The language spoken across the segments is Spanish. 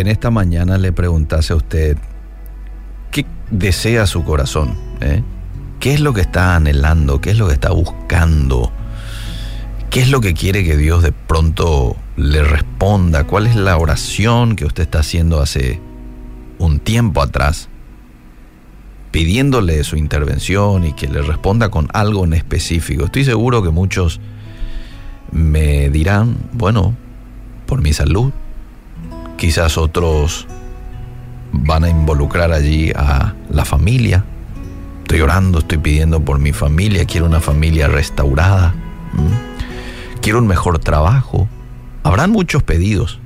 en esta mañana le preguntase a usted, ¿qué desea su corazón? eh? ¿Qué es lo que está anhelando? ¿Qué es lo que está buscando? ¿Qué es lo que quiere que Dios de pronto le responda? ¿Cuál es la oración que usted está haciendo hace un tiempo atrás? Pidiéndole su intervención y que le responda con algo en específico. Estoy seguro que muchos me dirán, bueno, por mi salud. Quizás otros van a involucrar allí a la familia. Estoy orando, estoy pidiendo por mi familia, quiero una familia restaurada, quiero un mejor trabajo. Habrán muchos pedidos,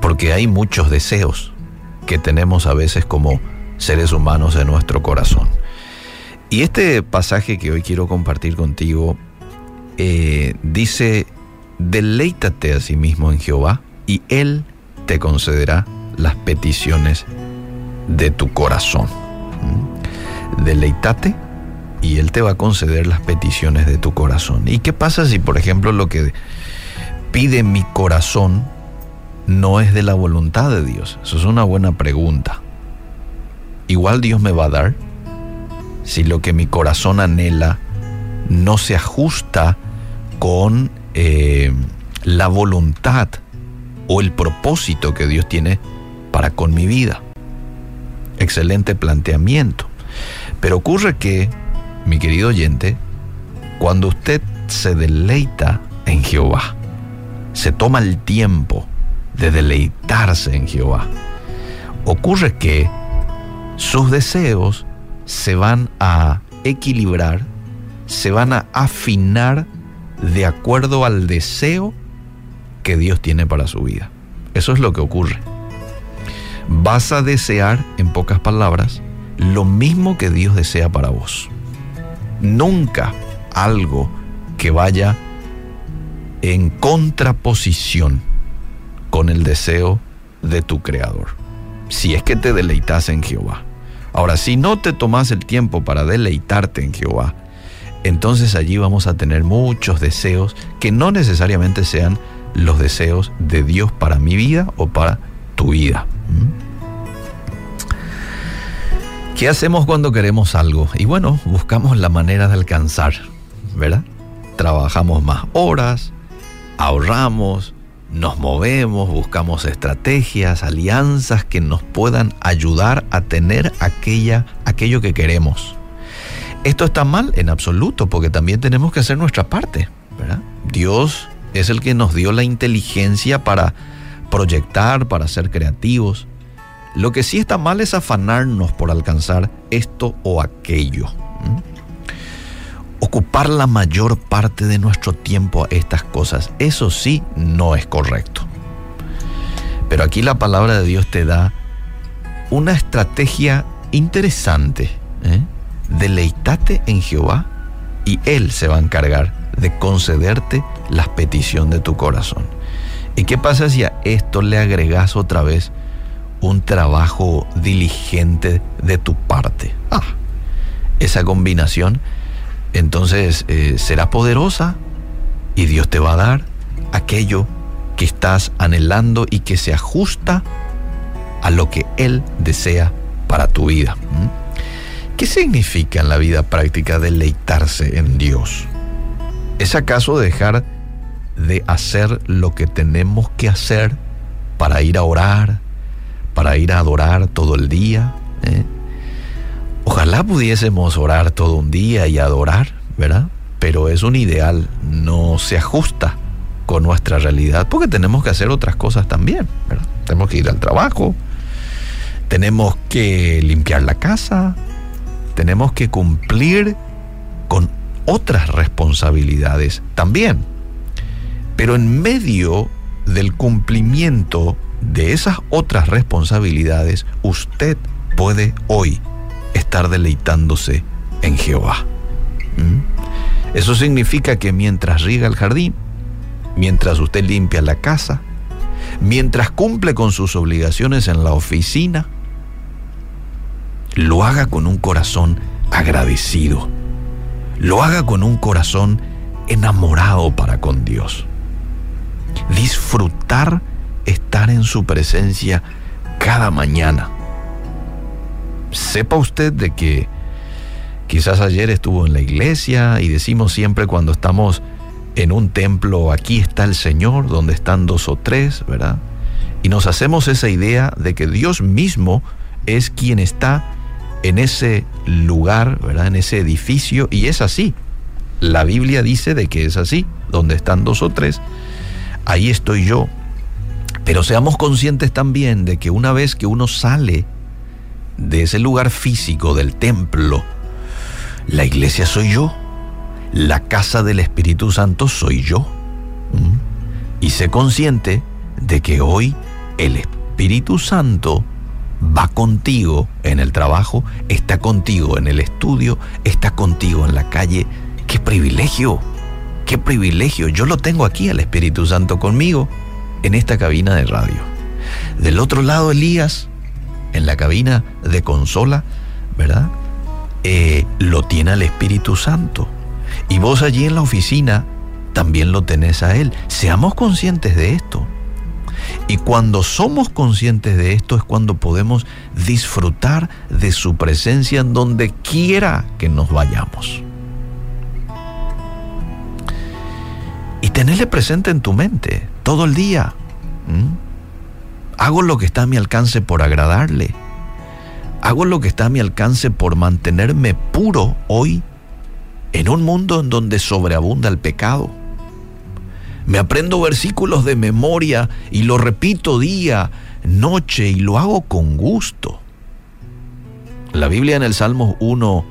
porque hay muchos deseos que tenemos a veces como seres humanos en nuestro corazón. Y este pasaje que hoy quiero compartir contigo eh, dice, deleítate a sí mismo en Jehová y Él te concederá las peticiones de tu corazón. ¿Mm? Deleítate y Él te va a conceder las peticiones de tu corazón. ¿Y qué pasa si, por ejemplo, lo que pide mi corazón no es de la voluntad de Dios? Eso es una buena pregunta. Igual Dios me va a dar si lo que mi corazón anhela no se ajusta con eh, la voluntad o el propósito que Dios tiene para con mi vida. Excelente planteamiento. Pero ocurre que, mi querido oyente, cuando usted se deleita en Jehová, se toma el tiempo de deleitarse en Jehová, ocurre que sus deseos se van a equilibrar, se van a afinar de acuerdo al deseo que Dios tiene para su vida. Eso es lo que ocurre. Vas a desear, en pocas palabras, lo mismo que Dios desea para vos. Nunca algo que vaya en contraposición con el deseo de tu Creador. Si es que te deleitas en Jehová. Ahora, si no te tomas el tiempo para deleitarte en Jehová, entonces allí vamos a tener muchos deseos que no necesariamente sean los deseos de Dios para mi vida o para tu vida. ¿Qué hacemos cuando queremos algo? Y bueno, buscamos la manera de alcanzar, ¿verdad? Trabajamos más horas, ahorramos, nos movemos, buscamos estrategias, alianzas que nos puedan ayudar a tener aquella, aquello que queremos. Esto está mal en absoluto porque también tenemos que hacer nuestra parte, ¿verdad? Dios es el que nos dio la inteligencia para proyectar, para ser creativos. Lo que sí está mal es afanarnos por alcanzar esto o aquello. Ocupar la mayor parte de nuestro tiempo a estas cosas, eso sí no es correcto. Pero aquí la palabra de Dios te da una estrategia interesante. ¿eh? Deleitate en Jehová y Él se va a encargar de concederte las peticiones de tu corazón. ¿Y qué pasa si a esto le agregas otra vez un trabajo diligente de tu parte? Ah, esa combinación entonces eh, será poderosa y Dios te va a dar aquello que estás anhelando y que se ajusta a lo que Él desea para tu vida. ¿Mm? ¿Qué significa en la vida práctica deleitarse en Dios? ¿Es acaso dejar de hacer lo que tenemos que hacer para ir a orar, para ir a adorar todo el día? ¿Eh? Ojalá pudiésemos orar todo un día y adorar, ¿verdad? Pero es un ideal, no se ajusta con nuestra realidad, porque tenemos que hacer otras cosas también. Tenemos que ir al trabajo, tenemos que limpiar la casa, tenemos que cumplir con otras responsabilidades también. Pero en medio del cumplimiento de esas otras responsabilidades, usted puede hoy estar deleitándose en Jehová. ¿Mm? Eso significa que mientras riega el jardín, mientras usted limpia la casa, mientras cumple con sus obligaciones en la oficina, lo haga con un corazón agradecido, lo haga con un corazón enamorado para con Dios. Disfrutar estar en su presencia cada mañana. Sepa usted de que quizás ayer estuvo en la iglesia y decimos siempre cuando estamos en un templo, aquí está el Señor, donde están dos o tres, ¿verdad? Y nos hacemos esa idea de que Dios mismo es quien está en ese lugar, ¿verdad? En ese edificio, y es así. La Biblia dice de que es así, donde están dos o tres, ahí estoy yo. Pero seamos conscientes también de que una vez que uno sale de ese lugar físico, del templo, la iglesia soy yo, la casa del Espíritu Santo soy yo. Y sé consciente de que hoy el Espíritu Santo va contigo en el trabajo, está contigo en el estudio, está contigo en la calle. ¡Qué privilegio! ¡Qué privilegio! Yo lo tengo aquí al Espíritu Santo conmigo en esta cabina de radio. Del otro lado, Elías, en la cabina de consola, ¿verdad? Eh, lo tiene al Espíritu Santo. Y vos allí en la oficina también lo tenés a Él. Seamos conscientes de esto. Y cuando somos conscientes de esto es cuando podemos disfrutar de su presencia en donde quiera que nos vayamos. Y tenerle presente en tu mente todo el día. Hago lo que está a mi alcance por agradarle. Hago lo que está a mi alcance por mantenerme puro hoy en un mundo en donde sobreabunda el pecado. Me aprendo versículos de memoria y lo repito día, noche y lo hago con gusto. La Biblia en el Salmo 1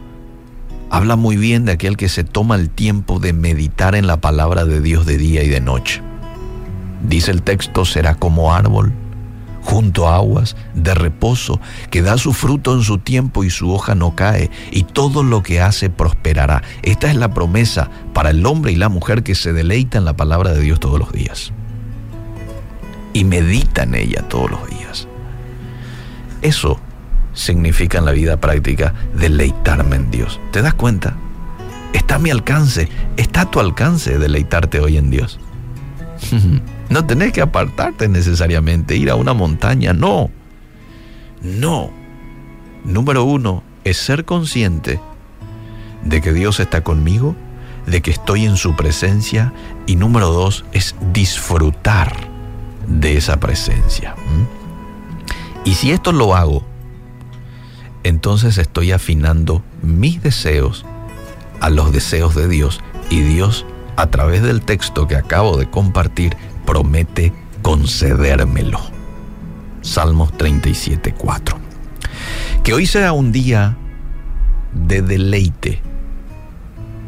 habla muy bien de aquel que se toma el tiempo de meditar en la palabra de Dios de día y de noche. Dice el texto, será como árbol junto a aguas de reposo, que da su fruto en su tiempo y su hoja no cae, y todo lo que hace prosperará. Esta es la promesa para el hombre y la mujer que se deleita en la palabra de Dios todos los días. Y medita en ella todos los días. Eso significa en la vida práctica deleitarme en Dios. ¿Te das cuenta? Está a mi alcance, está a tu alcance deleitarte hoy en Dios. No tenés que apartarte necesariamente, ir a una montaña, no. No. Número uno es ser consciente de que Dios está conmigo, de que estoy en su presencia y número dos es disfrutar de esa presencia. Y si esto lo hago, entonces estoy afinando mis deseos a los deseos de Dios y Dios a través del texto que acabo de compartir promete concedérmelo. Salmos 37, 4. Que hoy sea un día de deleite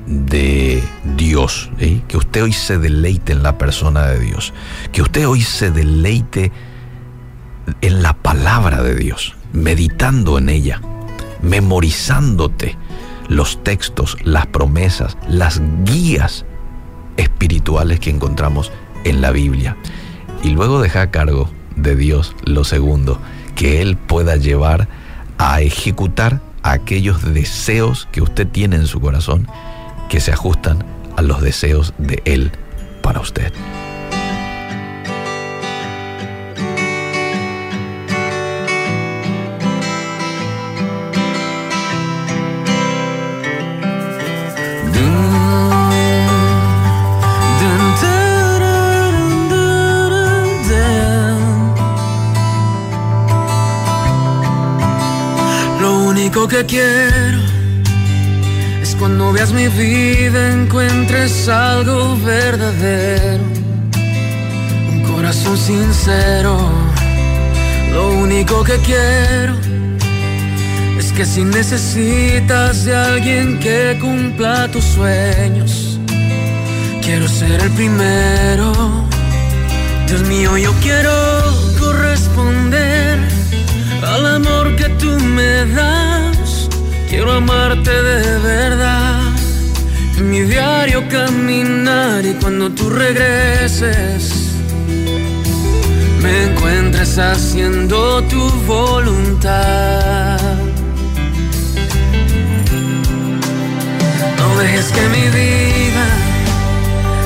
de Dios, que usted hoy se deleite en la persona de Dios, que usted hoy se deleite en la palabra de Dios, meditando en ella, memorizándote los textos, las promesas, las guías espirituales que encontramos en la Biblia. Y luego deja a cargo de Dios lo segundo, que Él pueda llevar a ejecutar aquellos deseos que usted tiene en su corazón que se ajustan a los deseos de Él para usted. Que quiero es cuando veas mi vida encuentres algo verdadero, un corazón sincero. Lo único que quiero es que si necesitas de alguien que cumpla tus sueños, quiero ser el primero. Dios mío, yo quiero corresponder al amor que tú me das. Quiero amarte de verdad. En mi diario caminar y cuando tú regreses, me encuentres haciendo tu voluntad. No dejes que mi vida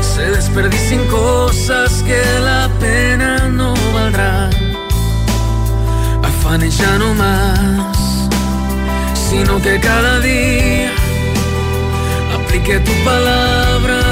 se desperdicie en cosas que la pena no valdrá y ya no más, sino que cada día aplique tu palabra